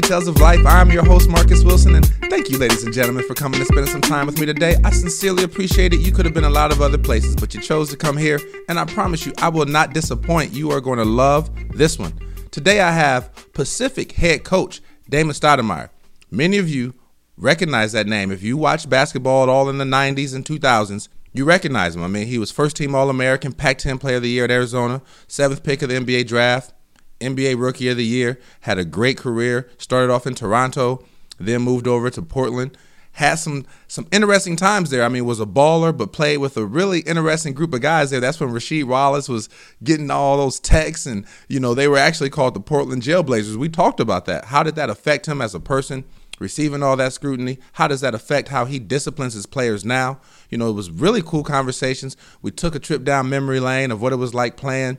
Details of Life. I'm your host, Marcus Wilson, and thank you, ladies and gentlemen, for coming and spending some time with me today. I sincerely appreciate it. You could have been a lot of other places, but you chose to come here, and I promise you, I will not disappoint. You are going to love this one. Today, I have Pacific head coach Damon Stoudemire. Many of you recognize that name. If you watched basketball at all in the 90s and 2000s, you recognize him. I mean, he was first team All American, Pac 10 Player of the Year at Arizona, seventh pick of the NBA draft, NBA Rookie of the Year, had a great career, started off in Toronto, then moved over to Portland. Had some some interesting times there. I mean, was a baller, but played with a really interesting group of guys there. That's when Rasheed Wallace was getting all those texts, and you know they were actually called the Portland Jailblazers. We talked about that. How did that affect him as a person? receiving all that scrutiny? How does that affect how he disciplines his players now? You know, it was really cool conversations. We took a trip down memory lane of what it was like playing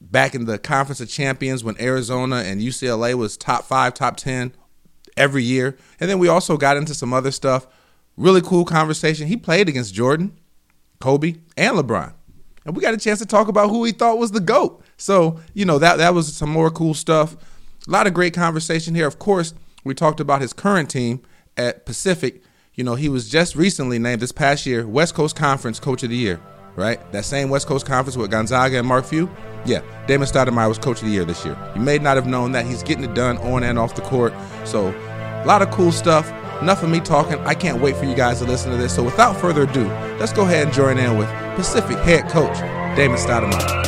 back in the Conference of Champions when Arizona and UCLA was top five, top 10 every year. And then we also got into some other stuff. Really cool conversation. He played against Jordan, Kobe, and LeBron. And we got a chance to talk about who he thought was the GOAT. So, you know, that, that was some more cool stuff. A lot of great conversation here. Of course, we talked about his current team at Pacific. You know, he was just recently named this past year West Coast Conference Coach of the Year, right? That same West Coast Conference with Gonzaga and Mark Few. Yeah, Damon Stoudemire was Coach of the Year this year. You may not have known that. He's getting it done on and off the court. So, a lot of cool stuff. Enough of me talking. I can't wait for you guys to listen to this. So, without further ado, let's go ahead and join in with Pacific head coach Damon Stoudemire.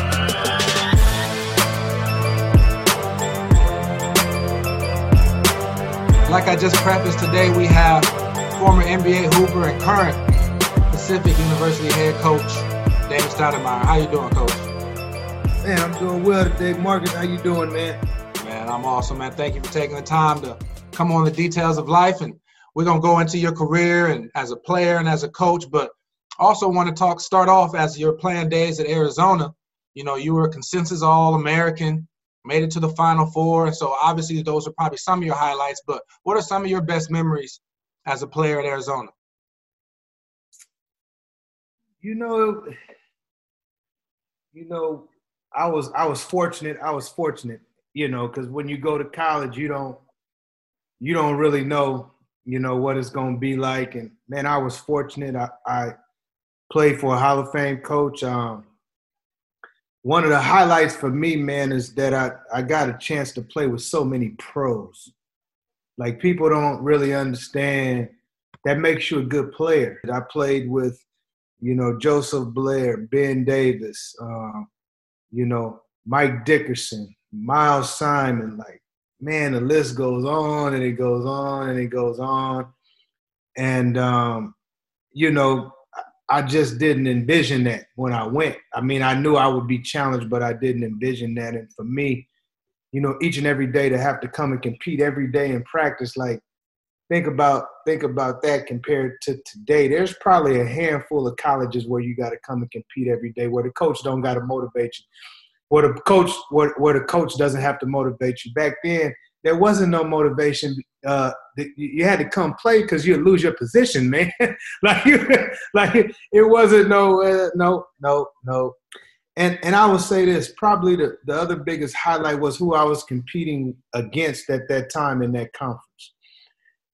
Like I just prefaced today, we have former NBA hooper and current Pacific University head coach Damon Stoudemire. How you doing, Coach? Man, I'm doing well today. Marcus, how you doing, man? Man, I'm awesome, man. Thank you for taking the time to come on the details of life, and we're gonna go into your career and as a player and as a coach, but also want to talk start off as your playing days at Arizona. You know, you were a consensus All American made it to the Final Four. So obviously those are probably some of your highlights. But what are some of your best memories as a player at Arizona? You know, you know, I was I was fortunate. I was fortunate, you know, because when you go to college, you don't you don't really know, you know, what it's gonna be like. And man, I was fortunate. I, I played for a Hall of Fame coach. Um, one of the highlights for me, man, is that I, I got a chance to play with so many pros. Like people don't really understand that makes you a good player. I played with, you know, Joseph Blair, Ben Davis, um, you know, Mike Dickerson, Miles Simon. Like, man, the list goes on and it goes on and it goes on. And, um, you know, I just didn't envision that when I went. I mean, I knew I would be challenged, but I didn't envision that. And for me, you know, each and every day to have to come and compete every day in practice, like think about think about that compared to today. There's probably a handful of colleges where you got to come and compete every day, where the coach don't got to motivate you, where the coach where, where the coach doesn't have to motivate you. Back then, there wasn't no motivation. Uh, you had to come play because you'd lose your position, man. like, you, like it wasn't no, uh, no, no, no. And and I will say this: probably the the other biggest highlight was who I was competing against at that time in that conference.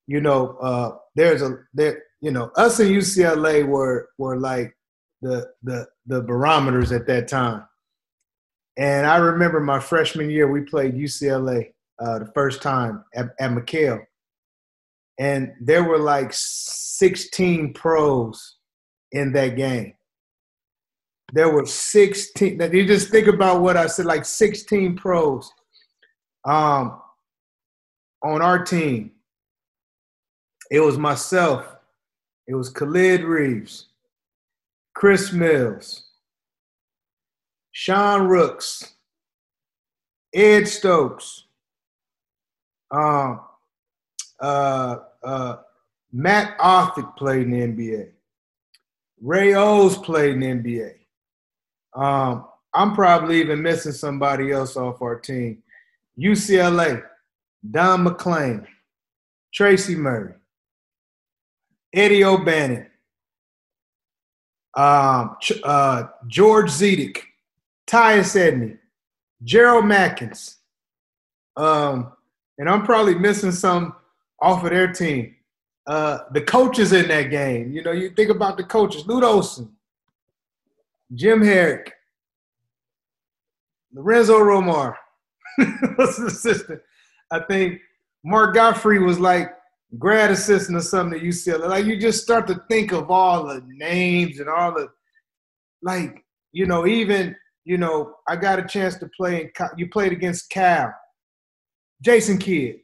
You know, uh, there's a there. You know, us and UCLA were were like the the the barometers at that time. And I remember my freshman year, we played UCLA uh, the first time at, at McKale. And there were like 16 pros in that game. There were 16. You just think about what I said, like 16 pros um, on our team. It was myself. It was Khalid Reeves, Chris Mills, Sean Rooks, Ed Stokes, um, uh, uh, Matt Arthur played in the NBA. Ray Owes played in the NBA. Um, I'm probably even missing somebody else off our team. UCLA, Don MacLean, Tracy Murray, Eddie O'Bannon, um, uh, George Zidek, Tyus Edney, Gerald Madkins, um, and I'm probably missing some off of their team. Uh, the coaches in that game, you know, you think about the coaches: Lute Olson, Jim Harrick, Lorenzo Romar. Was an assistant. I think Mark Gottfried was like grad assistant or something at UCLA. Like you just start to think of all the names and all the like, you know, even you know, I got a chance to play. In, you played against Cal, Jason Kidd,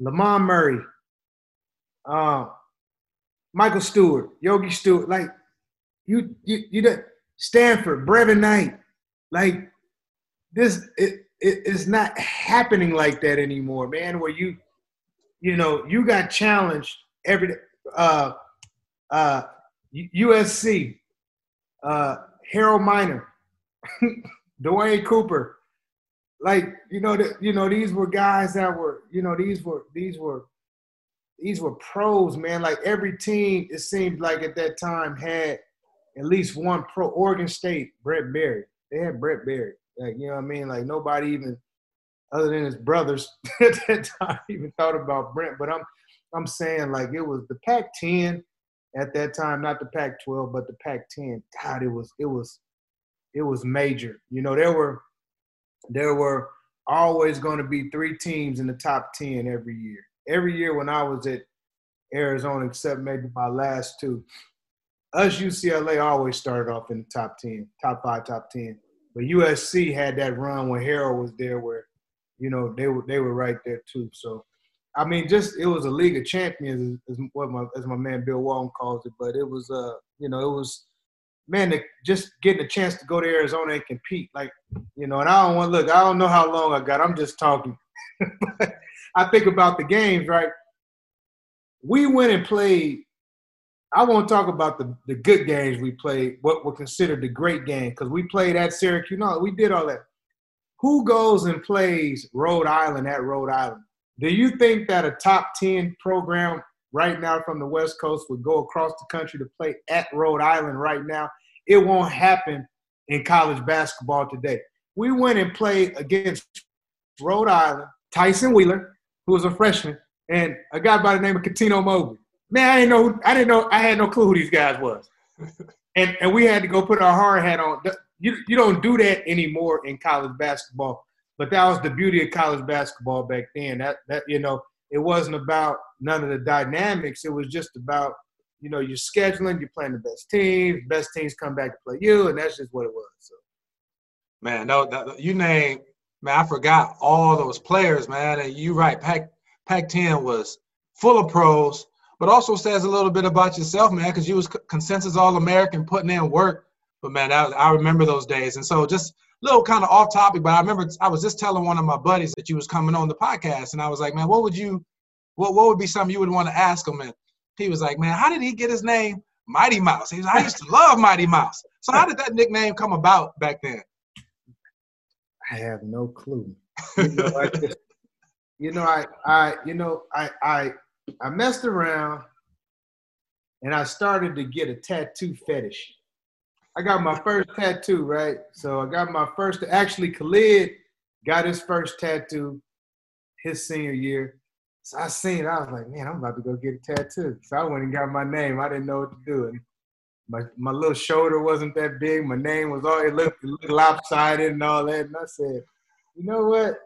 Lamond Murray, uh, Michael Stewart, Yogi Stewart. Like you, you, you did Stanford, Brevin Knight. Like this, it, it, it's not happening like that anymore, man. Where you, you know, you got challenged every uh, uh, USC, uh, Harold Miner, Duane Cooper. Like you know, the, you know these were guys that were, you know, these were these were these were pros, man. Like every team, it seemed like at that time had at least one pro. Oregon State, Brent Barry. They had Brent Barry. Like, you know what I mean? Like nobody even other than his brothers at that time even thought about Brent. But I'm I'm saying like it was the Pac-10 at that time, not the Pac-12, but the Pac-10. God, it was it was it was major. You know, there were there were always going to be three teams in the top 10 every year. Every year when I was at Arizona, except maybe my last two, us UCLA always started off in the top 10, top five, top 10. But USC had that run when Harold was there, where you know they were they were right there too. So, I mean, just it was a league of champions, is, what my as my man Bill Walton calls it. But it was uh you know it was man just getting a chance to go to Arizona and compete, like you know. And I don't want look, I don't know how long I got. I'm just talking. I think about the games, right? We went and played I won't talk about the, the good games we played, what were considered the great game, because we played at Syracuse. No, we did all that. Who goes and plays Rhode Island at Rhode Island? Do you think that a top 10 program right now from the West Coast would go across the country to play at Rhode Island right now? It won't happen in college basketball today. We went and played against Rhode Island, Tyson Wheeler, who was a freshman, and a guy by the name of Cuttino Mobley man, I didn't know. I didn't know. I had no clue who these guys was, and and we had to go put our hard hat on. You you don't do that anymore in college basketball. But that was the beauty of college basketball back then. That that you know, it wasn't about none of the dynamics. It was just about you know you're scheduling, you're playing the best teams, best teams come back to play you, and that's just what it was. So, man, no, that, you name man, I forgot all those players, man. And you right, Pac Pac-10 was full of pros but also says a little bit about yourself, man, because you was consensus All American, putting in work. But man, that, I remember those days, and so just a little kind of off topic, but I remember I was just telling one of my buddies that you was coming on the podcast, and I was like, man, what would you, what what would be something you would want to ask him? And he was like, man, how did he get his name Mighty Mouse? He was, I used to love Mighty Mouse. So how did that nickname come about back then? I have no clue. You know, I, just, you know, I, I, you know, I, I, I messed around and I started to get a tattoo fetish. I got my first tattoo, right? So I got my first, actually, Khalid got his first tattoo his senior year. So I seen it, I was like, man, I'm about to go get a tattoo. So I went and got my name. I didn't know what to do. And my, my little shoulder wasn't that big. My name was all, it looked, it looked lopsided and all that. And I said, you know what?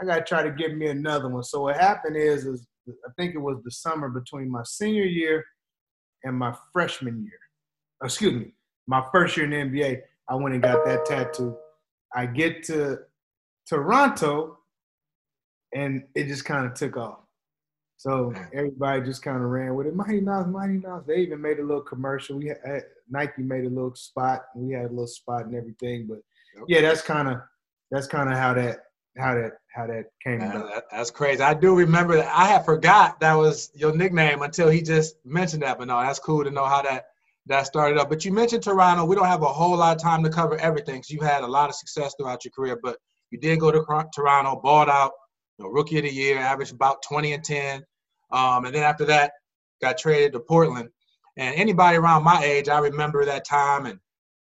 I got to try to get me another one. So what happened is, is I think it was the summer between my senior year and my freshman year. Excuse me, my first year in the NBA. I went and got that tattoo. I get to Toronto, and it just kind of took off. So mm. everybody just kind of ran with it. Mighty Mouse, Mighty Mouse. They even made a little commercial. We had, Nike made a little spot. We had a little spot and everything. But yeah, that's kind of that's kind of how that how that how that came about. That, that's crazy. I do remember that. I had forgot that was your nickname until he just mentioned that. But no, that's cool to know how that that started up. But you mentioned Toronto. We don't have a whole lot of time to cover everything because you had a lot of success throughout your career. But you did go to Toronto, balled out, you know, rookie of the year, averaged about 20 and 10. Um, and then after that, got traded to Portland. And anybody around my age, I remember that time and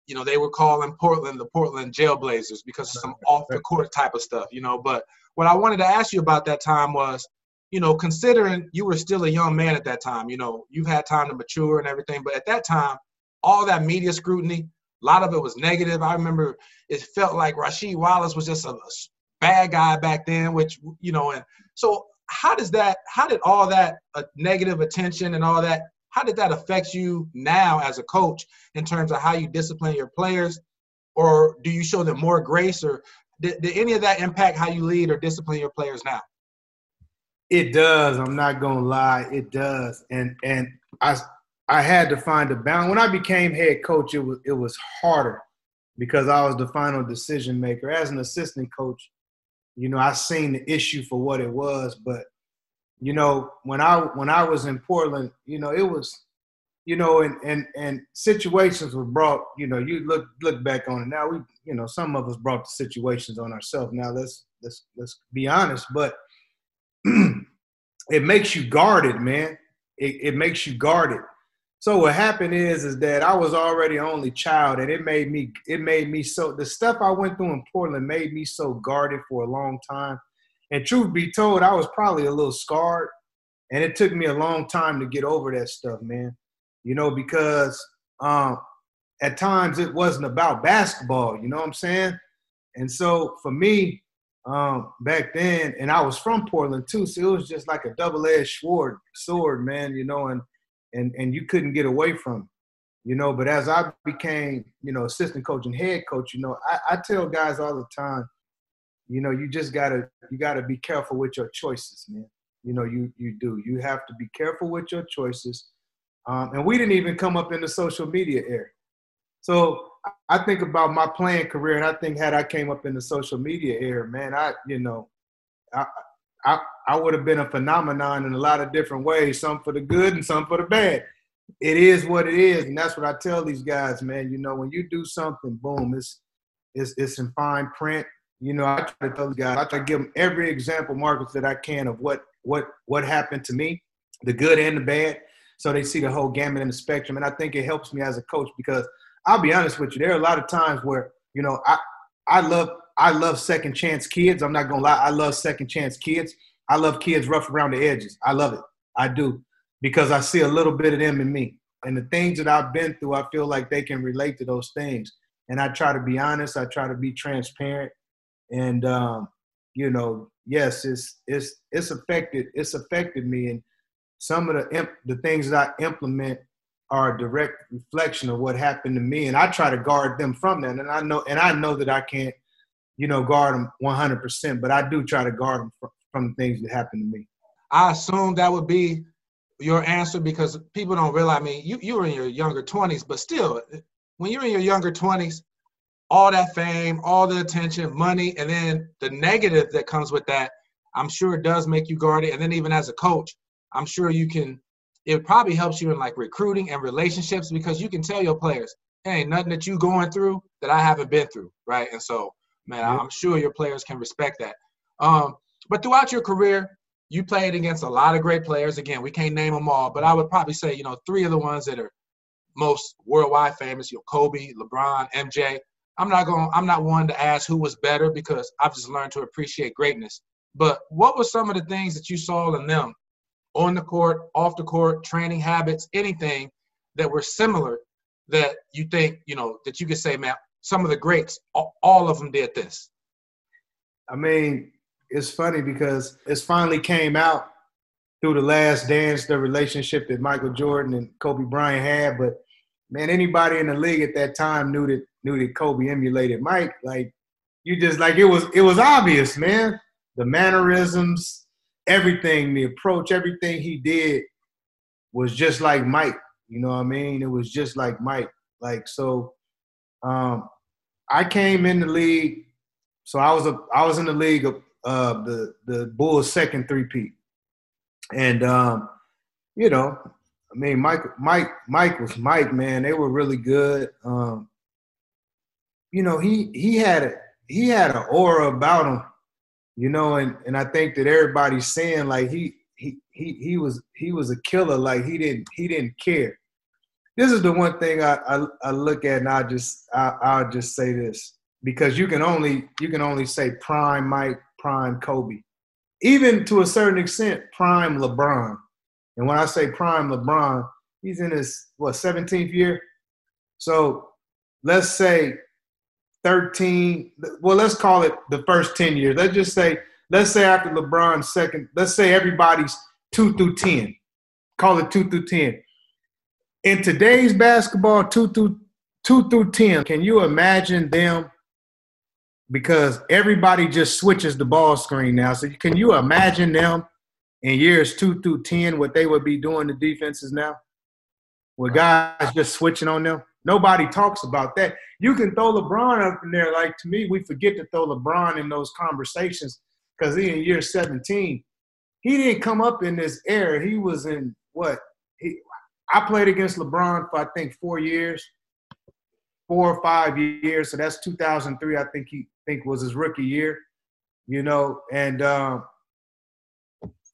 you know, they were calling Portland the Portland Jailblazers because of some off the court type of stuff, you know. But what I wanted to ask you about that time was, you know, considering you were still a young man at that time, you know, you've had time to mature and everything, but at that time, all that media scrutiny, a lot of it was negative. I remember it felt like Rasheed Wallace was just a bad guy back then, which you know, and so how does that? How did all that uh, negative attention and all that? How did that affect you now as a coach in terms of how you discipline your players, or do you show them more grace, or did, did any of that impact how you lead or discipline your players now? It does. I'm not gonna lie. It does. And and I I had to find a balance. When I became head coach, it was it was harder because I was the final decision maker. As an assistant coach, you know, I seen the issue for what it was, but you know, when I when I was in Portland, you know, it was, you know, and and and situations were brought. You know, you look look back on it now. We, you know, some of us brought the situations on ourselves. Now let's let's let's be honest, but it makes you guarded, man. It, it makes you guarded so what happened is, is that I was already only child, and it made me, it made me so. The stuff I went through in Portland made me so guarded for a long time. And truth be told, I was probably a little scarred, and it took me a long time to get over that stuff, man. You know, because um, at times it wasn't about basketball. You know what I'm saying? And so for me, um, back then, and I was from Portland too, so it was just like a double-edged sword, sword, man. You know, and and and you couldn't get away from it, you know. But as I became, you know, assistant coach and head coach, you know, I, I tell guys all the time, you know, you just gotta you gotta be careful with your choices, man. You know, you you do. You have to be careful with your choices. Um, and we didn't even come up in the social media era. So I think about my playing career, and I think had I came up in the social media era, man, I you know, I I, I would have been a phenomenon in a lot of different ways, some for the good and some for the bad. It is what it is, and that's what I tell these guys, man. You know, when you do something, boom, it's it's it's in fine print. You know, I try to tell the guys, I try to give them every example, Marcus, that I can of what what what happened to me, the good and the bad, so they see the whole gamut and the spectrum. And I think it helps me as a coach because I'll be honest with you, there are a lot of times where you know I I love I love second chance kids. I'm not gonna lie. I love second chance kids. I love kids rough around the edges. I love it. I do because I see a little bit of them in me. And the things that I've been through, I feel like they can relate to those things. And I try to be honest. I try to be transparent. And um, you know, yes, it's it's it's affected it's affected me. And some of the imp, the things that I implement are a direct reflection of what happened to me. And I try to guard them from that. And I know and I know that I can't you know, guard them 100%, but I do try to guard them from, from things that happen to me. I assume that would be your answer because people don't realize. I mean, you you were in your younger 20s, but still, when you're in your younger 20s, all that fame, all the attention, money, and then the negative that comes with that, I'm sure it does make you guarded. And then even as a coach, I'm sure you can. It probably helps you in like recruiting and relationships because you can tell your players, "Hey, nothing that you going through that I haven't been through," right? And so man. I'm sure your players can respect that. Um, but throughout your career, you played against a lot of great players. Again, we can't name them all, but I would probably say, you know, three of the ones that are most worldwide famous, you know, Kobe, LeBron, MJ. I'm not going I'm not one to ask who was better because I've just learned to appreciate greatness. But what were some of the things that you saw in them on the court, off the court, training habits, anything that were similar that you think, you know, that you could say, man, some of the greats, all of them did this. I mean, it's funny because it's finally came out through the last dance, the relationship that Michael Jordan and Kobe Bryant had. But man, anybody in the league at that time knew that knew that Kobe emulated Mike. Like you just like it was it was obvious, man. The mannerisms, everything, the approach, everything he did was just like Mike. You know what I mean? It was just like Mike. Like so um, I came in the league, so I was a I was in the league of uh, the the Bulls' second three-peat, and um, you know, I mean, Mike Mike Mike was Mike, man. They were really good. Um, you know, he he had a he had an aura about him, you know, and and I think that everybody's saying like he he he he was he was a killer, like he didn't he didn't care this is the one thing I, I, I look at and I just I, I'll just say this because you can only you can only say prime Mike, prime Kobe, even to a certain extent, prime LeBron. And when I say prime LeBron, he's in his what 17th year. So let's say 13. Well, let's call it the first 10 years. Let's just say, let's say after LeBron's second, let's say everybody's two through 10. Call it two through 10. In today's basketball, two through two through 10, can you imagine them? Because everybody just switches the ball screen now. So can you imagine them in years two through 10, what they would be doing to defenses now? With guys just switching on them? Nobody talks about that. You can throw LeBron up in there. Like to me, we forget to throw LeBron in those conversations because he in year 17. He didn't come up in this era. He was in what? He, I played against LeBron for I think four years, four or five years. So that's 2003. I think he think was his rookie year. You know, and um,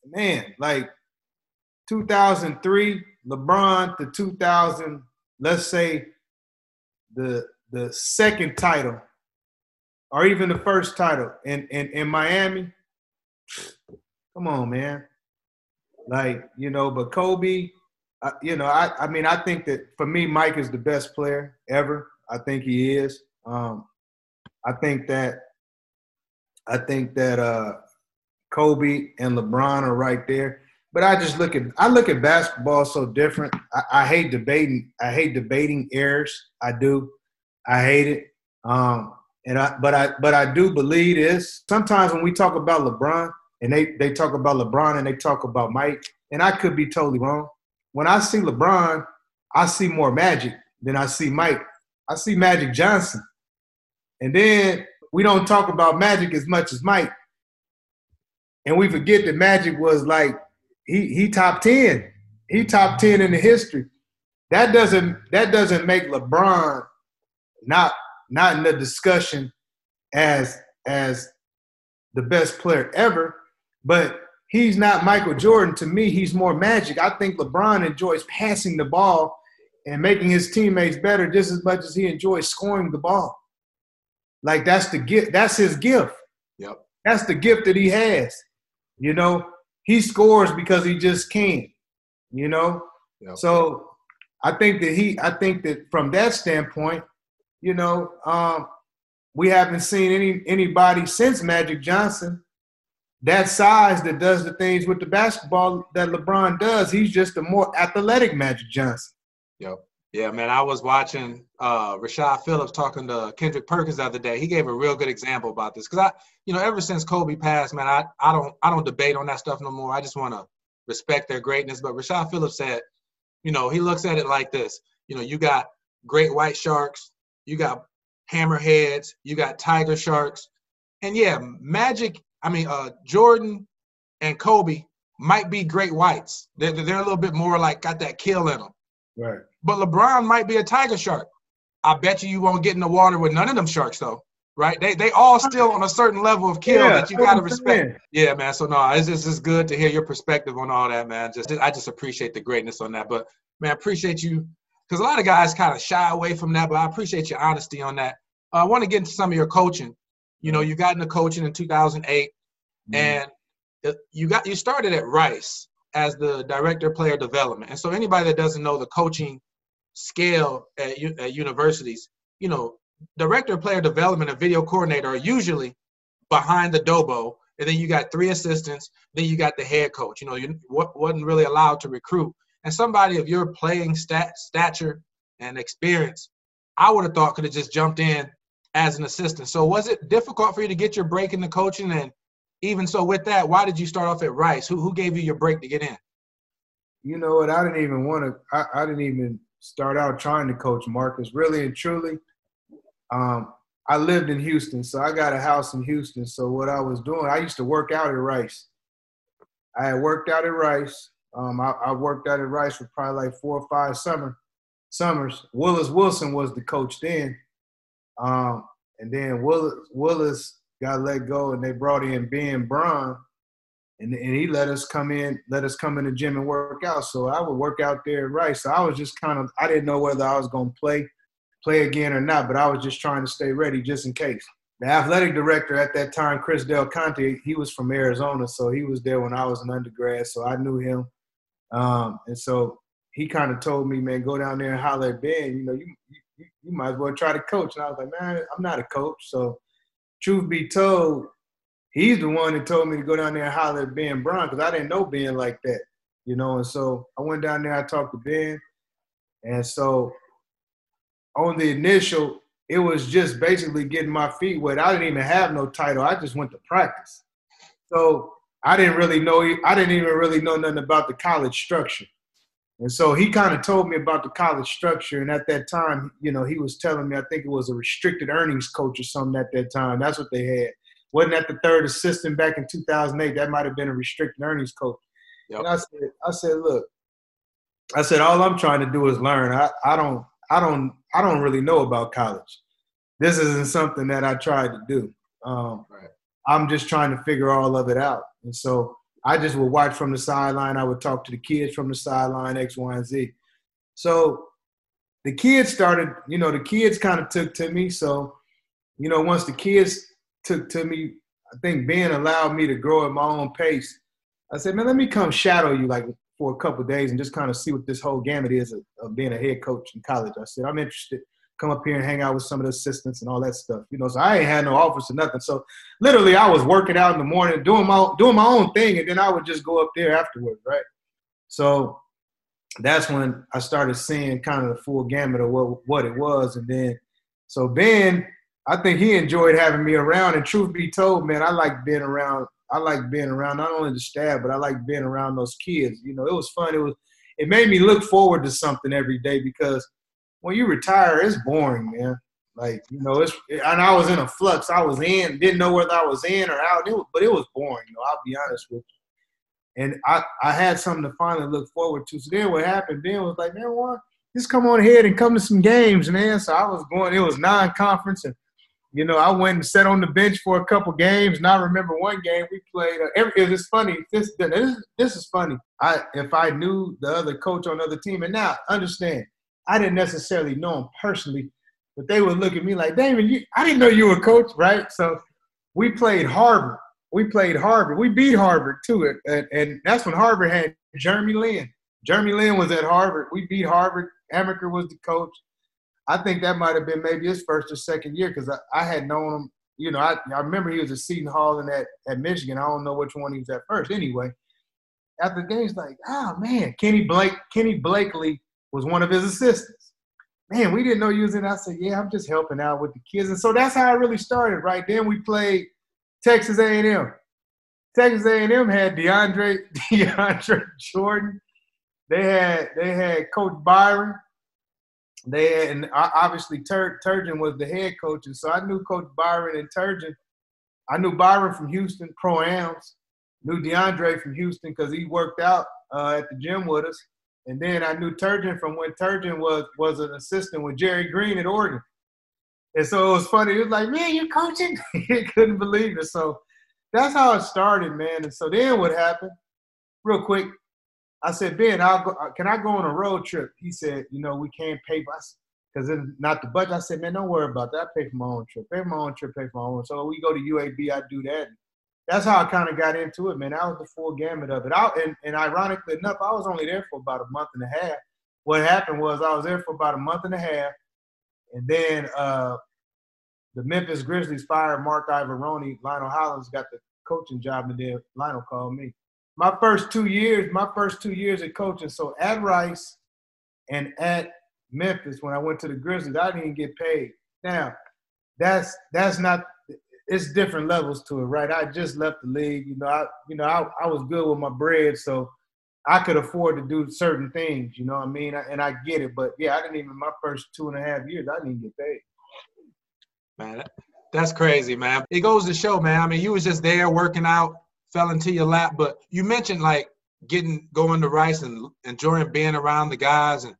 man, like 2003, LeBron to 2000, let's say the the second title or even the first title in, in, in Miami, come on, man. Like, you know, but Kobe, uh, you know, I, I mean, I think that for me, Mike is the best player ever. I think he is. Um, I think that, I think that uh, Kobe and LeBron are right there. But I just look at I look at basketball so different. I, I hate debating. I hate debating errors. I do. I hate it. Um, and I but I but I do believe this. Sometimes when we talk about LeBron and they they talk about LeBron and they talk about Mike, and I could be totally wrong. When I see LeBron, I see more magic than I see Mike. I see Magic Johnson. And then we don't talk about Magic as much as Mike. And we forget that Magic was like he he top 10. He top 10 in the history. That doesn't that doesn't make LeBron not not in the discussion as as the best player ever, but he's not Michael Jordan. To me, he's more magic. I think LeBron enjoys passing the ball and making his teammates better just as much as he enjoys scoring the ball. Like that's the gift. That's his gift. Yep. That's the gift that he has. You know, he scores because he just can. You know, yep. so I think that he. I think that from that standpoint, you know, um, we haven't seen any anybody since Magic Johnson that size that does the things with the basketball that LeBron does. He's just a more athletic Magic Johnson. Yep. Yeah, man. I was watching uh, Rashad Phillips talking to Kendrick Perkins the other day. He gave a real good example about this because I, you know, ever since Kobe passed, man, I, I don't I don't debate on that stuff no more. I just want to respect their greatness. But Rashad Phillips said, you know, he looks at it like this. You know, you got great white sharks, you got hammerheads, you got tiger sharks, and yeah, Magic. I mean, uh, Jordan and Kobe might be great whites. They're, they're a little bit more like got that kill in them. Right. But LeBron might be a tiger shark. I bet you you won't get in the water with none of them sharks though. Right? They they all still on a certain level of kill yeah, that you gotta respect. Yeah, man. So no, it's just it's good to hear your perspective on all that, man. Just I just appreciate the greatness on that. But man, I appreciate you because a lot of guys kind of shy away from that, but I appreciate your honesty on that. Uh, I want to get into some of your coaching. You know, you got into coaching in 2008, mm-hmm. and you got you started at Rice as the director of player development. And so anybody that doesn't know the coaching scale at, at universities, you know, director of player development and video coordinator are usually behind the dobo, and then you got three assistants, then you got the head coach. You know, you wasn't really allowed to recruit. And somebody of your playing stat, stature and experience, I would have thought could have just jumped in as an assistant. So was it difficult for you to get your break in the coaching? And even so, with that, why did you start off at Rice? Who who gave you your break to get in? You know what? I didn't even want to. I, I didn't even start out trying to coach Marcus. Really and truly, um, I lived in Houston, so I got a house in Houston. So what I was doing, I used to work out at Rice. I had worked out at Rice. Um, I, I, worked out at Rice for probably like four or five summer summers. Willis Wilson was the coach then, um, and then Willis, Willis got let go, and they brought in Ben Braun, and, and he let us come in, let us come in the gym and work out. So I would work out there right? So I was just kind of, I didn't know whether I was to play, play again or not, but I was just trying to stay ready just in case. the athletic director at that time, Chris Del Conte, he was from Arizona, so he was there when I was an undergrad, so I knew him. Um, and so he kind of told me, man, go down there and holler at Ben. You know, you, you you might as well try to coach. And I was like, man, I'm not a coach. So, truth be told, he's the one that told me to go down there and holler at Ben Braun because I didn't know Ben like that, you know. And so I went down there, I talked to Ben, and so on the initial, it was just basically getting my feet wet. I didn't even have no title. I just went to practice. So I didn't really know. I didn't even really know nothing about the college structure. And so he kind of told me about the college structure. And at that time, you know, he was telling me, I think it was a restricted earnings coach or something at that time. That's what they had. Wasn't that the third assistant back in 2008? That might have been a restricted earnings coach. Yep. And I said, I said, look, I said, all I'm trying to do is learn. I, I don't, I don't, I don't really know about college. This isn't something that I tried to do. Um, right. I'm just trying to figure all of it out. And so I just would watch from the sideline. I would talk to the kids from the sideline, X, Y, and Z. So the kids started, you know, the kids kind of took to me. So, you know, once the kids took to me, I think Ben allowed me to grow at my own pace. I said, man, let me come shadow you like for a couple days and just kind of see what this whole gamut is of, of being a head coach in college. I said, I'm interested come up here and hang out with some of the assistants and all that stuff. You know, so I ain't had no office or nothing. So literally, I was working out in the morning, doing my doing my own thing, and then I would just go up there afterwards, right? So that's when I started seeing kind of the full gamut of what what it was, and then so Ben, I think he enjoyed having me around. And truth be told, man, I like being around. I like being around not only the staff, but I like being around those kids. You know, it was fun. It was it made me look forward to something every day because when you retire, it's boring, man. Like you know, it's and I was in a flux. I was in, didn't know whether I was in or out. It was, but it was boring. You know, I'll be honest with you. And I, I had something to finally look forward to. So then what happened? Ben was like, man, what? Just come on ahead and come to some games, man. So I was going. It was non-conference, and you know, I went and sat on the bench for a couple games. And I remember one game we played. Uh, every, funny. This, this this is funny. I if I knew the other coach on the other team, and now understand I didn't necessarily know him personally, but they would look at me like, Damon, you, I didn't know you were a coach, right? So we played Harvard. We played Harvard. We beat Harvard too, and, and that's when Harvard had Jeremy Lin. Jeremy Lin was at Harvard. We beat Harvard. Amaker was the coach. I think that might have been maybe his first or second year because I, I had known him. You know, I, I remember he was at Seton Hall and at, at Michigan. I don't know which one he was at first. Anyway, after the game, he's like, oh man, Kenny Blake, Kenny Blakeney was one of his assistants. Man, we didn't know you was in. I said, yeah, I'm just helping out with the kids. And so that's how I really started, right? Then we played Texas A&M. Texas A&M had DeAndre DeAndre Jordan. They had they had Coach Byron. They had, and obviously Tur- Turgeon was the head coach, and so I knew Coach Byron and Turgeon. I knew Byron from Houston Pro Ams. Knew DeAndre from Houston because he worked out uh, at the gym with us. And then I knew Turgeon from when Turgeon was was an assistant with Jerry Green at Oregon. And so it was funny. It was like, man, you're coaching? he couldn't believe it. So that's how it started, man. And so then what happened? Real quick, I said, Ben, I'll go, can I go on a road trip? He said, you know, we can't pay us because it's not the budget. I said, man, don't worry about that. I pay for my own trip. Pay for my own trip, pay for my own. So we go to UAB, I do that that's how I kind of got into it, man. That was the full gamut of it. I, and, and ironically enough, I was only there for about a month and a half. What happened was I was there for about a month and a half, and then uh, the Memphis Grizzlies fired Mark Iavaroni. Lionel Hollins got the coaching job, and then Lionel called me. My first two years, my first two years at coaching. So at Rice and at Memphis, when I went to the Grizzlies, I didn't get paid. Now, that's that's not it's different levels to it, right? I just left the league. You know, I you know I, I was good with my bread, so I could afford to do certain things. You know what I mean? And I get it, but yeah, I didn't even my first two and a half years, I didn't get paid. Man, that's crazy, man. It goes to show, man. I mean, you was just there working out, fell into your lap, but you mentioned like getting going to Rice and enjoying being around the guys. And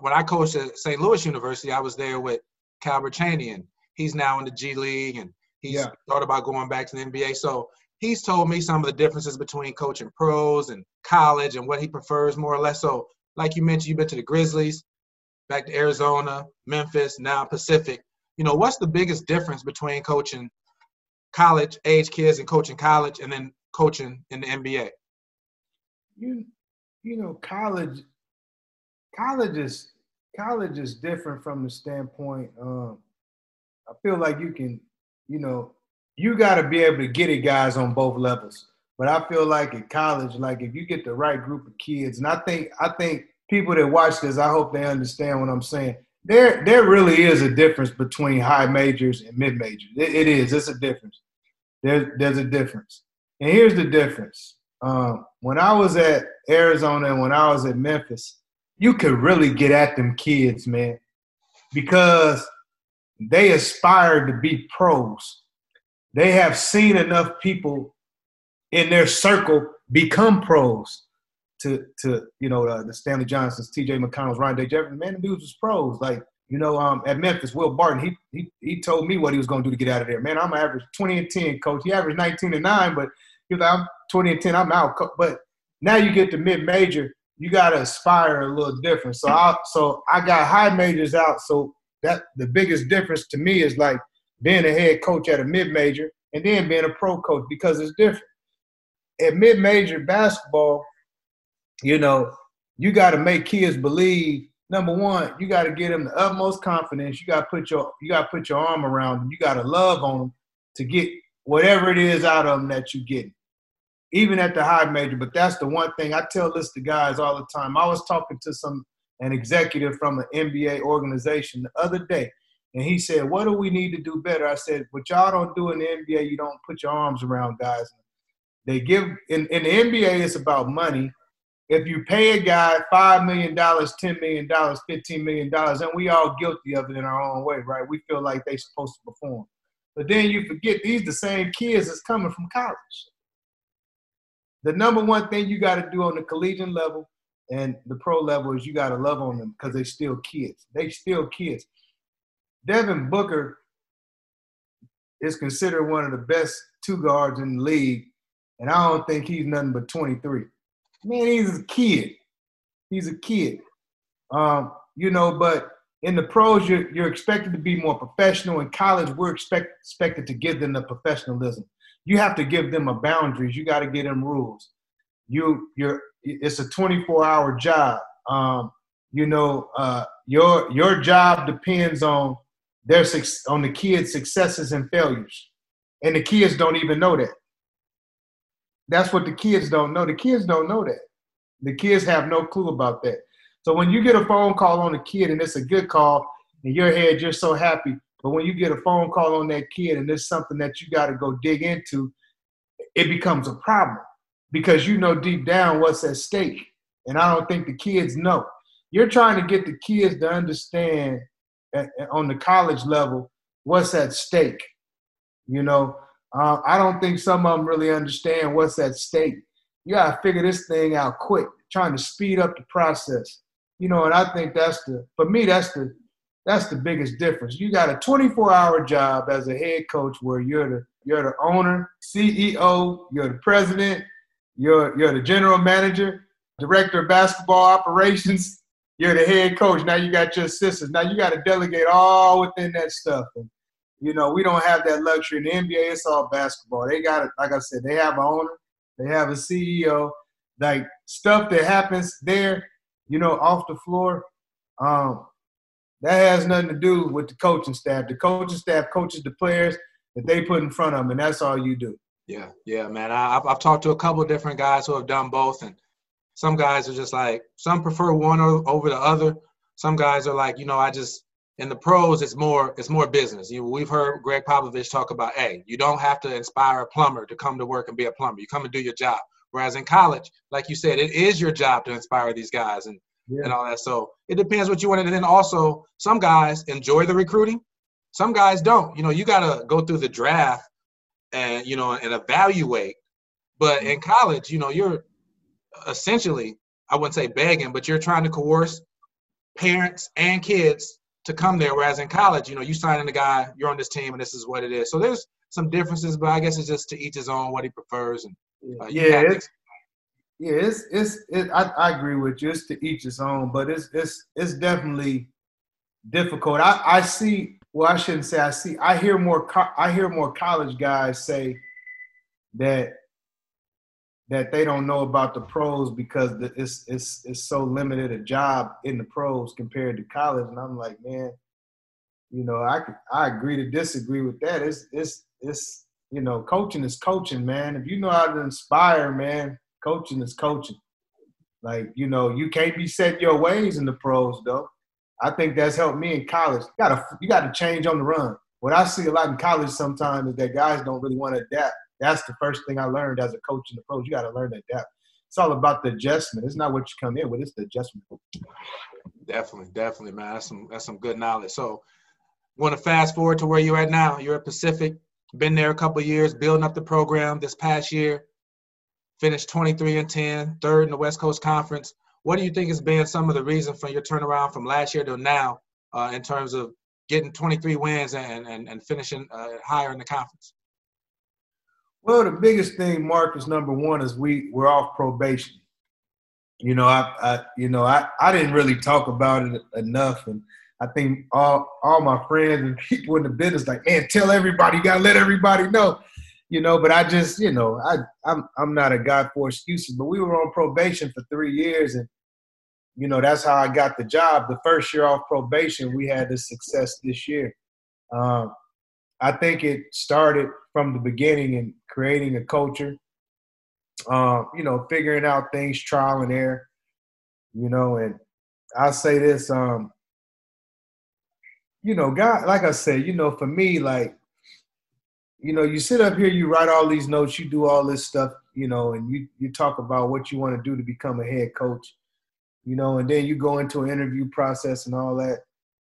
when I coached at St. Louis University, I was there with Calbert Cheaney, and he's now in the G League and He's yeah. thought about going back to the NBA. So he's told me some of the differences between coaching pros and college and what he prefers more or less. So, like you mentioned, you've been to the Grizzlies, back to Arizona, Memphis, now Pacific. you know, what's the biggest difference between coaching college age kids and coaching college and then coaching in the NBA? You you know, college college is college is different from the standpoint um I feel like you can, you know, you got to be able to get it guys on both levels. But I feel like at college, like if you get the right group of kids, and I think I think people that watch this, I hope they understand what I'm saying. There, there really is a difference between high majors and mid majors. It, it is. It's a difference. There's, there's a difference. And here's the difference. Um, when I was at Arizona and when I was at Memphis, you could really get at them kids, man, because they aspire to be pros. They have seen enough people in their circle become pros to to you know uh, the Stanley Johnsons, T.J. McConnell's, Rondae Jefferson. Man, the dudes was pros. Like you know, um, at Memphis, Will Barton, he he he told me what he was going to do to get out of there. Man, I'm average 20 and 10, coach. He averaged 19 and nine, but he was like, I'm 20 and 10, I'm out. But now you get to mid major, you got to aspire a little different. So I so I got high majors out. So that the biggest difference to me is like being a head coach at a mid major and then being a pro coach because it's different. At mid major basketball, you know, you got to make kids believe. Number one, you got to get them the utmost confidence. You got to put your you got to put your arm around them. You got to love on them to get whatever it is out of them that you get. Even at the high major, but that's the one thing I tell this to guys all the time. I was talking to some an executive from an NBA organization the other day, and he said, "What do we need to do better?" I said, "What y'all don't do in the NBA, you don't put your arms around guys. They give in, in the NBA, it's about money. If you pay a guy five million dollars, ten million dollars, fifteen million dollars, and we all guilty of it in our own way, right? We feel like they're supposed to perform, but then you forget these the same kids that's coming from college. The number one thing you got to do on the collegiate level and the pro level is you got to love on them because they still kids. They still kids. Devin Booker is considered one of the best two guards in the league, and I don't think he's nothing but 23. Man, he's a kid. He's a kid. Um, you know, but in the pros, you're, you're expected to be more professional. In college, we're expect, expected to give them the professionalism. You have to give them a boundaries. You got to give them rules. You, you're it's a 24 hour job. Um, you know, uh, your your job depends on their on the kids' successes and failures, and the kids don't even know that. That's what the kids don't know. The kids don't know that. The kids have no clue about that. So when you get a phone call on a kid and it's a good call, in your head you're so happy. But when you get a phone call on that kid and it's something that you got to go dig into, it becomes a problem because you know deep down what's at stake. And I don't think the kids know. You're trying to get the kids to understand on the college level what's at stake. You know, uh, I don't think some of them really understand what's at stake. You got to figure this thing out quick, trying to speed up the process. You know, and I think that's the, for me, that's the, that's the biggest difference. You got a 24-hour job as a head coach where you're the, you're the owner, CEO, you're the president, you're you're the general manager, director of basketball operations. You're the head coach. Now you got your assistants. Now you got to delegate all within that stuff. And you know we don't have that luxury in the NBA. It's all basketball. They got it. Like I said, they have an owner. They have a CEO. Like stuff that happens there, you know, off the floor. Um, that has nothing to do with the coaching staff. The coaching staff coaches the players that they put in front of them, and that's all you do. Yeah, yeah, man. I, have I've talked to a couple of different guys who have done both, and some guys are just like some prefer one over the other. Some guys are like, you know, I just in the pros, it's more it's more business. You we've heard Gregg Popovich talk about, hey, you don't have to inspire a plumber to come to work and be a plumber. You come and do your job. Whereas in college, like you said, it is your job to inspire these guys and yeah. and all that. So it depends what you want. And then also, some guys enjoy the recruiting, some guys don't. You know, you got to go through the draft and you know and evaluate. But in college you know you're essentially i wouldn't say begging but you're trying to coerce parents and kids to come there. Whereas in college you know you sign in the guy you're on this team and this is what it is. So there's some differences but i guess it's just to each his own what he prefers and uh, yeah it's, yeah it's it's it, I, I agree with you. It's to each his own but it's it's it's definitely difficult. I i see well, I shouldn't say I see. I hear more. Co- I hear more college guys say that that they don't know about the pros because the, it's it's it's so limited a job in the pros compared to college. And I'm like, man, you know, I I agree to disagree with that. It's it's it's you know, coaching is coaching, man. If you know how to inspire, man, coaching is coaching. Like, you know, you can't be set your ways in the pros though. I think that's helped me in college. You gotta you gotta change on the run. What I see a lot in college sometimes is that guys don't really want to adapt. That's the first thing I learned as a coach in the pros. You gotta learn to adapt. It's all about the adjustment. It's not what you come in with, it's the adjustment. Definitely, definitely, man. That's some that's some good knowledge. So want to fast forward to where you're at now. You're at Pacific, been there a couple years, building up the program this past year, finished 23 and 10, third in the West Coast Conference. What do you think has been some of the reason for your turnaround from last year to now uh, in terms of getting 23 wins and, and, and finishing uh, higher in the conference? Well, the biggest thing, Mark, is number one is we we're off probation. You know, I, I you know I, I didn't really talk about it enough, and I think all all my friends and people in the business like, man, tell everybody, you gotta let everybody know you know. But I just, you know, I I'm I'm not a guy for excuses. But we were on probation for three years, and you know that's how I got the job. The first year off probation, we had the success this year. Um, I think it started from the beginning in creating a culture. Um, you know, figuring out things, trial and error. You know, and I say this, um, you know, God, like I said, you know, for me, like you know, you sit up here, you write all these notes, you do all this stuff, you know, and you you talk about what you want to do to become a head coach, you know, and then you go into an interview process and all that,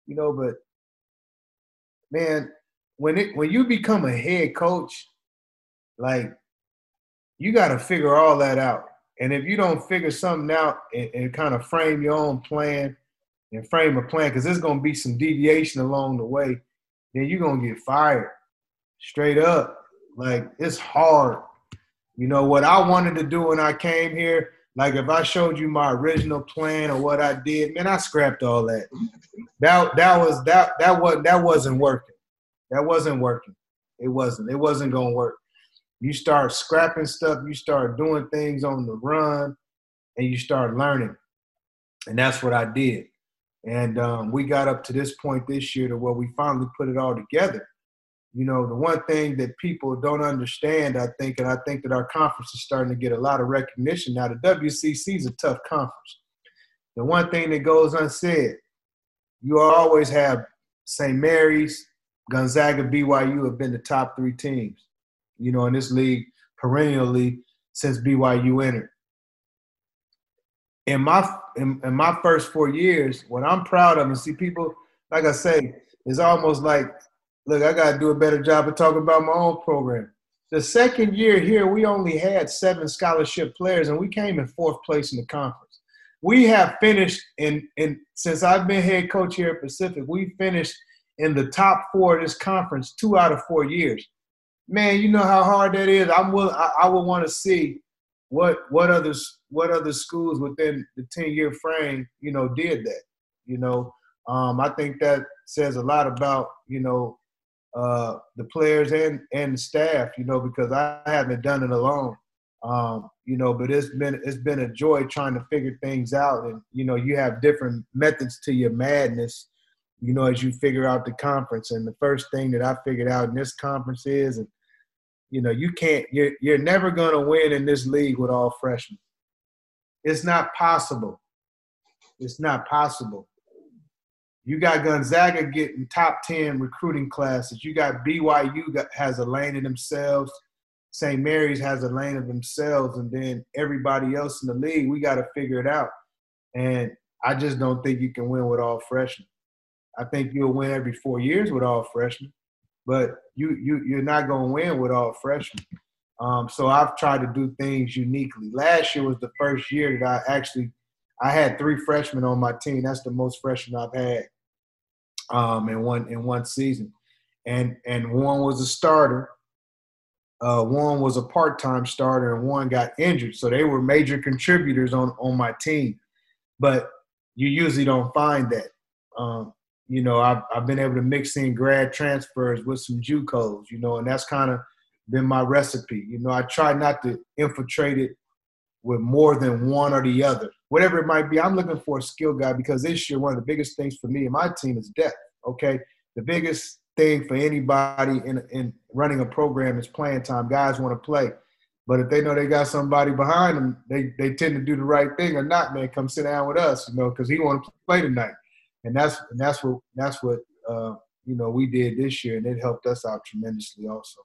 you know, but man, when it when you become a head coach, like you got to figure all that out. And if you don't figure something out and, and kind of frame your own plan and frame a plan, because there's going to be some deviation along the way, then you're going to get fired straight up. Like it's hard. You know what I wanted to do when I came here. Like if I showed you my original plan or what I did, man, I scrapped all that. That that was that that was that wasn't working. That wasn't working. It wasn't. It wasn't gonna work. You start scrapping stuff. You start doing things on the run, and you start learning. And that's what I did. And um, we got up to this point this year to where we finally put it all together you know, the one thing that people don't understand, I think, and I think that our conference is starting to get a lot of recognition now. The WCC is a tough conference. The one thing that goes unsaid, you always have St. Mary's, Gonzaga, BYU have been the top three teams, you know, in this league perennially since BYU entered. In my in, in my first four years, what I'm proud of, and see people, like I say, it's almost like look, I got to do a better job of talking about my own program. The second year here, we only had seven scholarship players, and we came in fourth place in the conference. We have finished in, in since I've been head coach here at Pacific, we finished in the top four of this conference two out of four years. Man, you know how hard that is. I'm will, I, I would want to see what what others what other schools within the 10 year frame, you know, did that. You know, um, I think that says a lot about, you know, uh, the players and and the staff, you know, because I haven't done it alone. Um, you know, but it's been it's been a joy trying to figure things out, and you know, you have different methods to your madness. You know, as you figure out the conference, and the first thing that I figured out in this conference is, and you know, you can't, you're you're never to win in this league with all freshmen. It's not possible. It's not possible. You got Gonzaga getting top 10 recruiting classes. You got BYU got, has a lane in themselves. St. Mary's has a lane of themselves. And then everybody else in the league, we got to figure it out. And I just don't think you can win with all freshmen. I think you'll win every four years with all freshmen, but you you you're not going to win with all freshmen. Um, so I've tried to do things uniquely. Last year was the first year that I actually I had three freshmen on my team. That's the most freshmen I've had um, in one in one season, and and one was a starter. Uh, one was a part-time starter, and one got injured. So they were major contributors on on my team. But you usually don't find that. Um, you know, I've, I've been able to mix in grad transfers with some JUCOs, you know, and that's kind of been my recipe. You know, I try not to infiltrate it with more than one or the other, whatever it might be. I'm looking for a skill guy because this year one of the biggest things for me and my team is depth. Okay, the biggest thing for anybody in in running a program is playing time. Guys want to play. But if they know they got somebody behind them, they, they tend to do the right thing or not, man. Come sit down with us, you know, because he want to play tonight, and that's and that's what that's what uh, you know we did this year, and it helped us out tremendously also.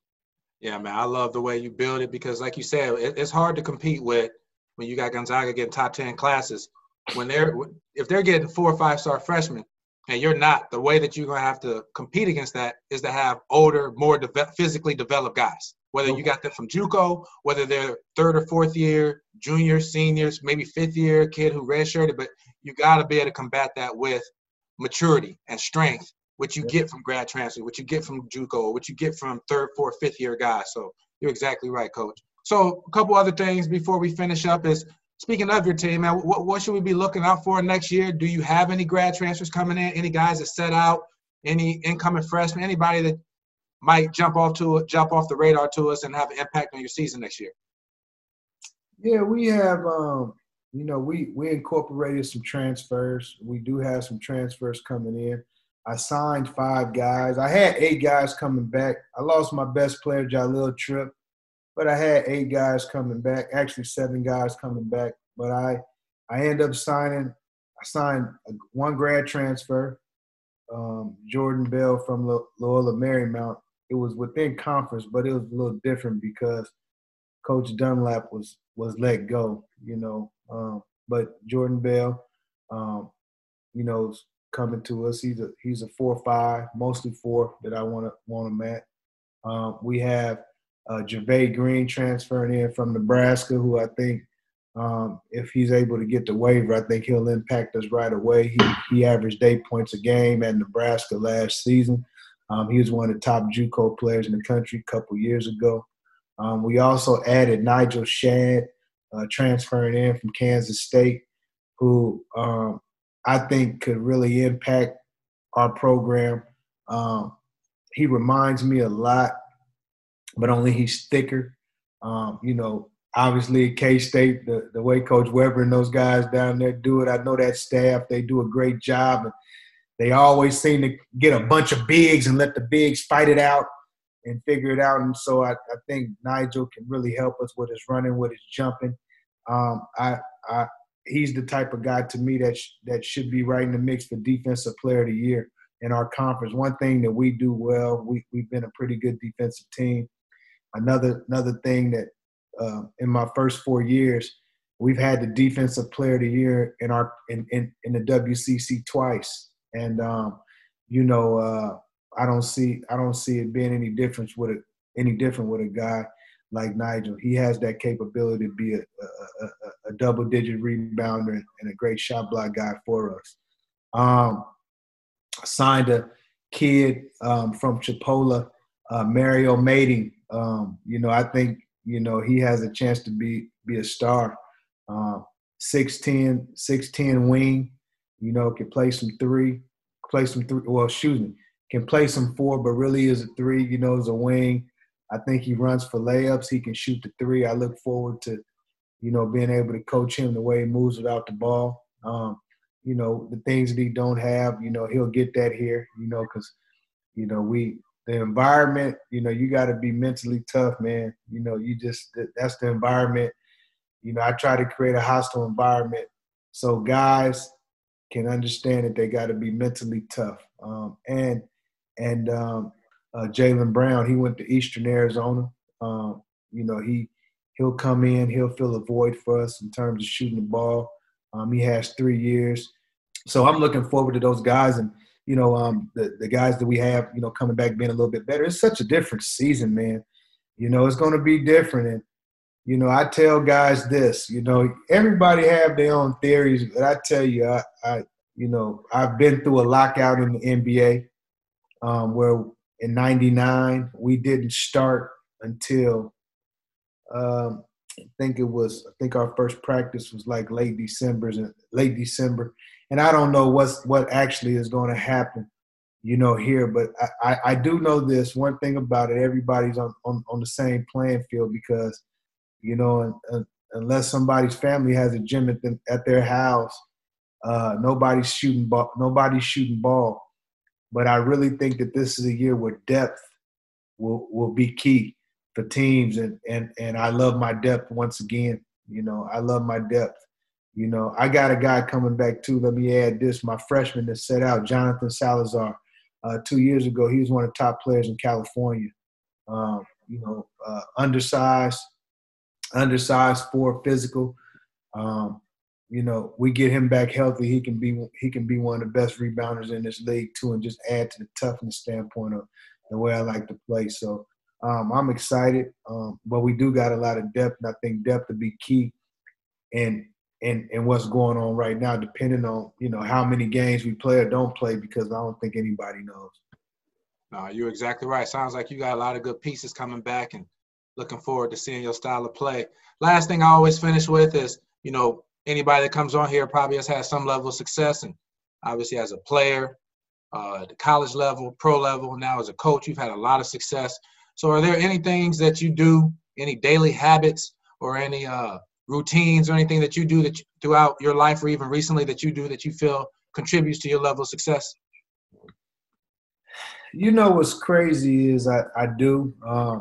Yeah, man, I love the way you build it because, like you said, it, it's hard to compete with when you got Gonzaga getting top ten classes. When they're if they're getting four or five star freshmen, and you're not, the way that you're gonna have to compete against that is to have older, more de- physically developed guys whether you got them from JUCO, whether they're third or fourth year, juniors, seniors, maybe fifth year kid who redshirted, but you got to be able to combat that with maturity and strength, which you get from grad transfer, what you get from JUCO, what you get from third, fourth, fifth year guys. So you're exactly right, coach. So a couple other things before we finish up is speaking of your team, man, what, what should we be looking out for next year? Do you have any grad transfers coming in? Any guys that set out? Any incoming freshmen? Anybody that might jump off to jump off the radar to us and have an impact on your season next year? Yeah, we have um, you know, we we incorporated some transfers. We do have some transfers coming in. I signed five guys. I had eight guys coming back. I lost my best player, Jahlil Tripp, but I had eight guys coming back. Actually, seven guys coming back. But I I end up signing. I signed one grad transfer, um, Jordan Bell from Loyola Marymount, it was within conference, but it was a little different because Coach Dunlap was was let go, you know. Um, but Jordan Bell, um, you know, coming to us. He's a he's a four five, mostly four that I want to want him at. Um, we have uh, Jervay Green transferring in from Nebraska, who I think um, if he's able to get the waiver, I think he'll impact us right away. He he averaged eight points a game at Nebraska last season. Um, he was one of the top JUCO players in the country a couple years ago. Um, we also added Nigel Shadd, uh, transferring in from Kansas State, who um, I think could really impact our program. Um, he reminds me a lot, but only he's thicker. Um, you know, obviously K State, the, the way Coach Weber and those guys down there do it, I know that staff, they do a great job. And they always seem to get a bunch of bigs and let the bigs fight it out and figure it out. And so I, I think Nigel can really help us with his running, with his jumping. Um, I, I, he's the type of guy to me that sh- that should be right in the mix for defensive player of the year in our conference. One thing that we do well, we we've been a pretty good defensive team. Another another thing that uh, in my first four years, we've had the defensive player of the year in our in, in, in the WCC twice and um, you know, uh, I don't see I don't see it being any difference with it any different with a guy like Nigel. He has that capability to be a, a, a, a double digit rebounder and a great shot block guy for us. Um, signed a kid um, from Chipola, uh, Mario Mating. Um, you know, I think you know he has a chance to be be a star. Uh, 6'10", 6'10 wing you know, can play some three, play some three. Well, excuse me, can play some four, but really is a three. You know, as a wing. I think he runs for layups. He can shoot the three. I look forward to, you know, being able to coach him the way he moves without the ball. Um, you know, the things that he don't have, you know, he'll get that here. You know, because, you know, we the environment. You know, you got to be mentally tough, man. You know, you just that's the environment. You know, I try to create a hostile environment so guys can understand that they got to be mentally tough. Um, and and um, uh, Jaylen Brown, he went to Eastern Arizona. Um, you know, he he'll come in, he'll fill a void for us in terms of shooting the ball. Um, he has three years, so I'm looking forward to those guys and you know um, the the guys that we have, you know, coming back being a little bit better. It's such a different season, man. You know, it's going to be different, and you know, I tell guys this, you know, everybody have their own theories, but I tell you, I, I you know, I've been through a lockout in the NBA um, where in 99, we didn't start until um, I think it was, I think our first practice was like late December, late December. And I don't know what's, what actually is going to happen. you know, here. But I, I, I do know this one thing about it: everybody's on, on, on the same playing field because, you know, unless somebody's family has a gym at, the, at their house, uh, nobody's shooting ball. Nobody's shooting ball. But I really think that this is a year where depth will will be key for teams, and and and I love my depth once again. You know, I love my depth. You know, I got a guy coming back too. Let me add this: my freshman that set out, Jonathan Salazar. Uh, two years ago, he was one of the top players in California. Um, you know, uh, undersized, undersized, for physical. Um, you know, we get him back healthy, he can be he can be one of the best rebounders in this league too, and just add to the toughness standpoint of the way I like to play. So um, I'm excited, um, but we do got a lot of depth, and I think depth will be key. And and and what's going on right now, depending on you know how many games we play or don't play, because I don't think anybody knows. No, you're exactly right. Sounds like you got a lot of good pieces coming back, and looking forward to seeing your style of play. Last thing I always finish with is, you know, anybody that comes on here probably has had some level of success, and obviously as a player, uh, the college level, pro level, now as a coach, you've had a lot of success. So, are there any things that you do, any daily habits, or any uh, routines, or anything that you do that you, throughout your life, or even recently that you do that you feel contributes to your level of success? You know what's crazy is I, I do. Uh,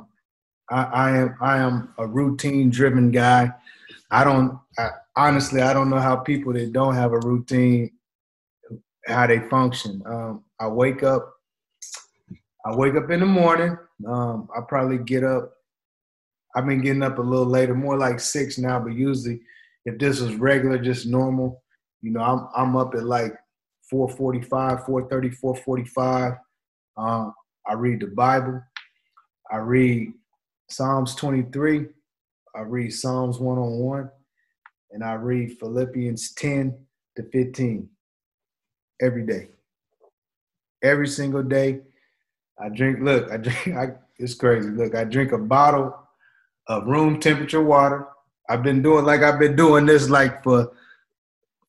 I, I am I am a routine driven guy. I don't I, honestly I don't know how people that don't have a routine how they function. Um, I wake up. I wake up in the morning. Um, I probably get up. I've been getting up a little later, more like six now, but usually, if this was regular, just normal, you know, I'm I'm up at like 4:45, 4:30, 4:45. Um, I read the Bible. I read Psalms 23. I read Psalms 101 and I read Philippians 10 to 15 every day. Every single day. I drink, look, I drink, I, it's crazy. Look, I drink a bottle of room temperature water. I've been doing like I've been doing this like for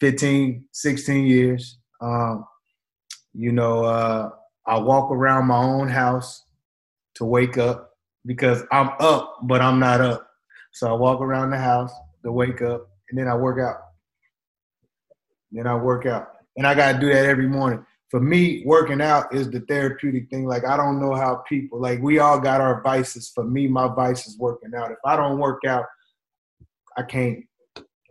15, 16 years. Um, you know, uh, I walk around my own house to wake up because I'm up, but I'm not up. So I walk around the house to wake up and then I work out. Then I work out. And I got to do that every morning. For me, working out is the therapeutic thing. Like, I don't know how people, like, we all got our vices. For me, my vice is working out. If I don't work out, I can't,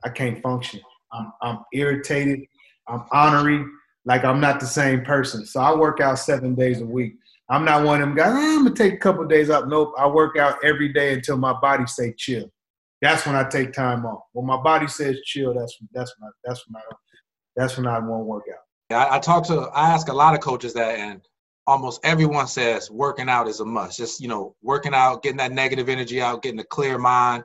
I can't function. I'm, I'm irritated. I'm honoring. Like, I'm not the same person. So I work out seven days a week. I'm not one of them guys, ah, oh, I'm to take a couple of days off. Nope. I work out every day until my body say chill. That's when I take time off. When my body says chill, that's that's when I, that's when I that's when I won't work out. I, I talk to I ask a lot of coaches that, and almost everyone says working out is a must. Just you know, working out, getting that negative energy out, getting a clear mind.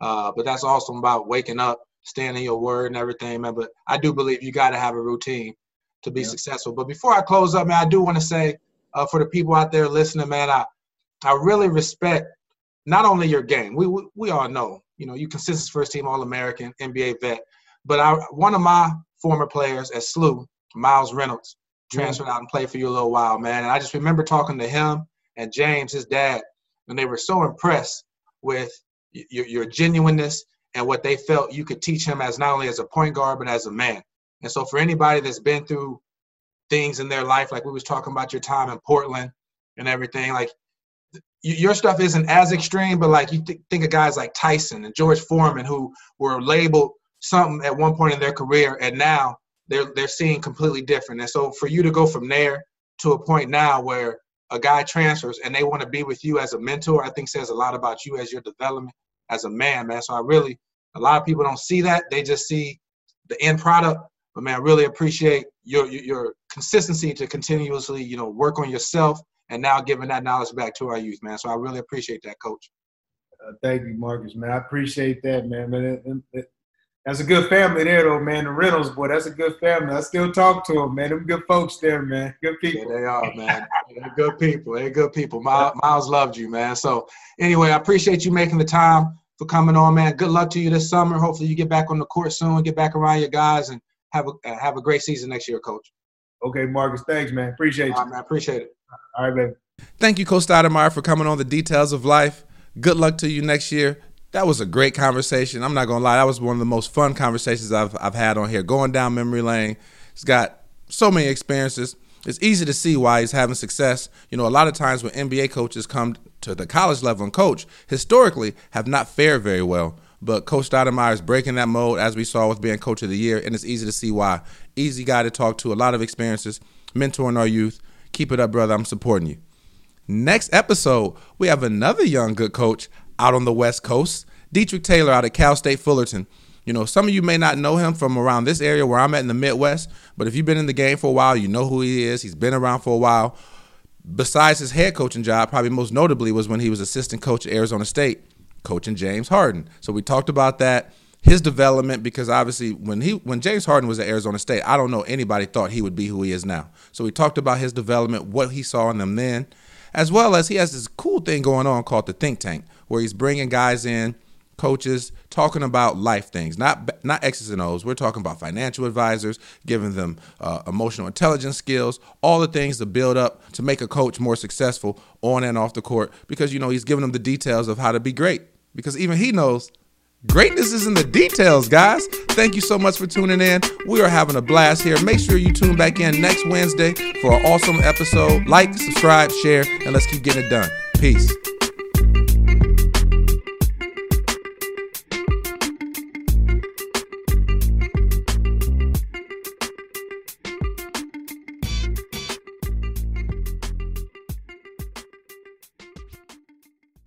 Uh, but that's also about waking up, standing your word and everything, man. But I do believe you got to have a routine to be yeah. successful. But before I close up, man, I do want to say uh, for the people out there listening, man, I I really respect not only your game. We we, we all know you know, you consistent first team All American, NBA vet. But I, one of my former players at SLU, Miles Reynolds, transferred out and played for you a little while, man. And I just remember talking to him and James, his dad, and they were so impressed with your, your genuineness and what they felt you could teach him as not only as a point guard but as a man. And so for anybody that's been through things in their life, like we was talking about your time in Portland and everything, like your stuff isn't as extreme, but like you th- think of guys like Tyson and George Foreman who were labeled something at one point in their career, and now they're they're seeing completely different. And so for you to go from there to a point now where a guy transfers and they want to be with you as a mentor, I think says a lot about you as your development as a man, man. So I really, a lot of people don't see that; they just see the end product. But man, I really appreciate your your, consistency to continuously, you know, work on yourself and now giving that knowledge back to our youth, man. So I really appreciate that, Coach. Uh, thank you, Marcus, man. I appreciate that, man. Man, it, it, that's a good family there, though, man. The Reynolds, boy, that's a good family. I still talk to them, man. Them good folks there, man. Good people. Yeah, they are, man. They're good people. They're good people. Miles, Miles loved you, man. So anyway, I appreciate you making the time for coming on, man. Good luck to you this summer. Hopefully, you get back on the court soon, get back around your guys, and have a uh, have a great season next year, Coach. Okay, Marcus. Thanks, man. Appreciate you. All right, man. Appreciate it. All right, baby. Thank you, Coach Stoudamire, for coming on the details of life. Good luck to you next year. That was a great conversation. I'm not gonna lie, that was one of the most fun conversations I've I've had on here. Going down memory lane. He's got so many experiences. It's easy to see why he's having success. You know, a lot of times when NBA coaches come to the college level and coach, historically have not fared very well. But Coach Stoudamire is breaking that mold, as we saw with being Coach of the Year, and it's easy to see why. Easy guy to talk to, a lot of experiences, mentoring our youth. Keep it up, brother. I'm supporting you. Next episode, we have another young good coach out on the West Coast, Dedrique Taylor out of Cal State Fullerton. You know, some of you may not know him from around this area where I'm at in the Midwest, but if you've been in the game for a while, you know who he is. He's been around for a while. Besides his head coaching job, probably most notably was when he was assistant coach at Arizona State, coaching James Harden. So we talked about that, his development, because obviously when he when James Harden was at Arizona State, I don't know anybody thought he would be who he is now. So we talked about his development, what he saw in them then, as well as he has this cool thing going on called the think tank, where he's bringing guys in coaches talking about life things, not not X's and O's. We're talking about financial advisors, giving them uh, emotional intelligence skills, all the things to build up to make a coach more successful on and off the court. Because you know he's giving them the details of how to be great. Because even he knows Greatness is in the details, guys. Thank you so much for tuning in. We are having a blast here. Make sure you tune back in next Wednesday for an awesome episode. Like, subscribe, share, and let's keep getting it done. Peace.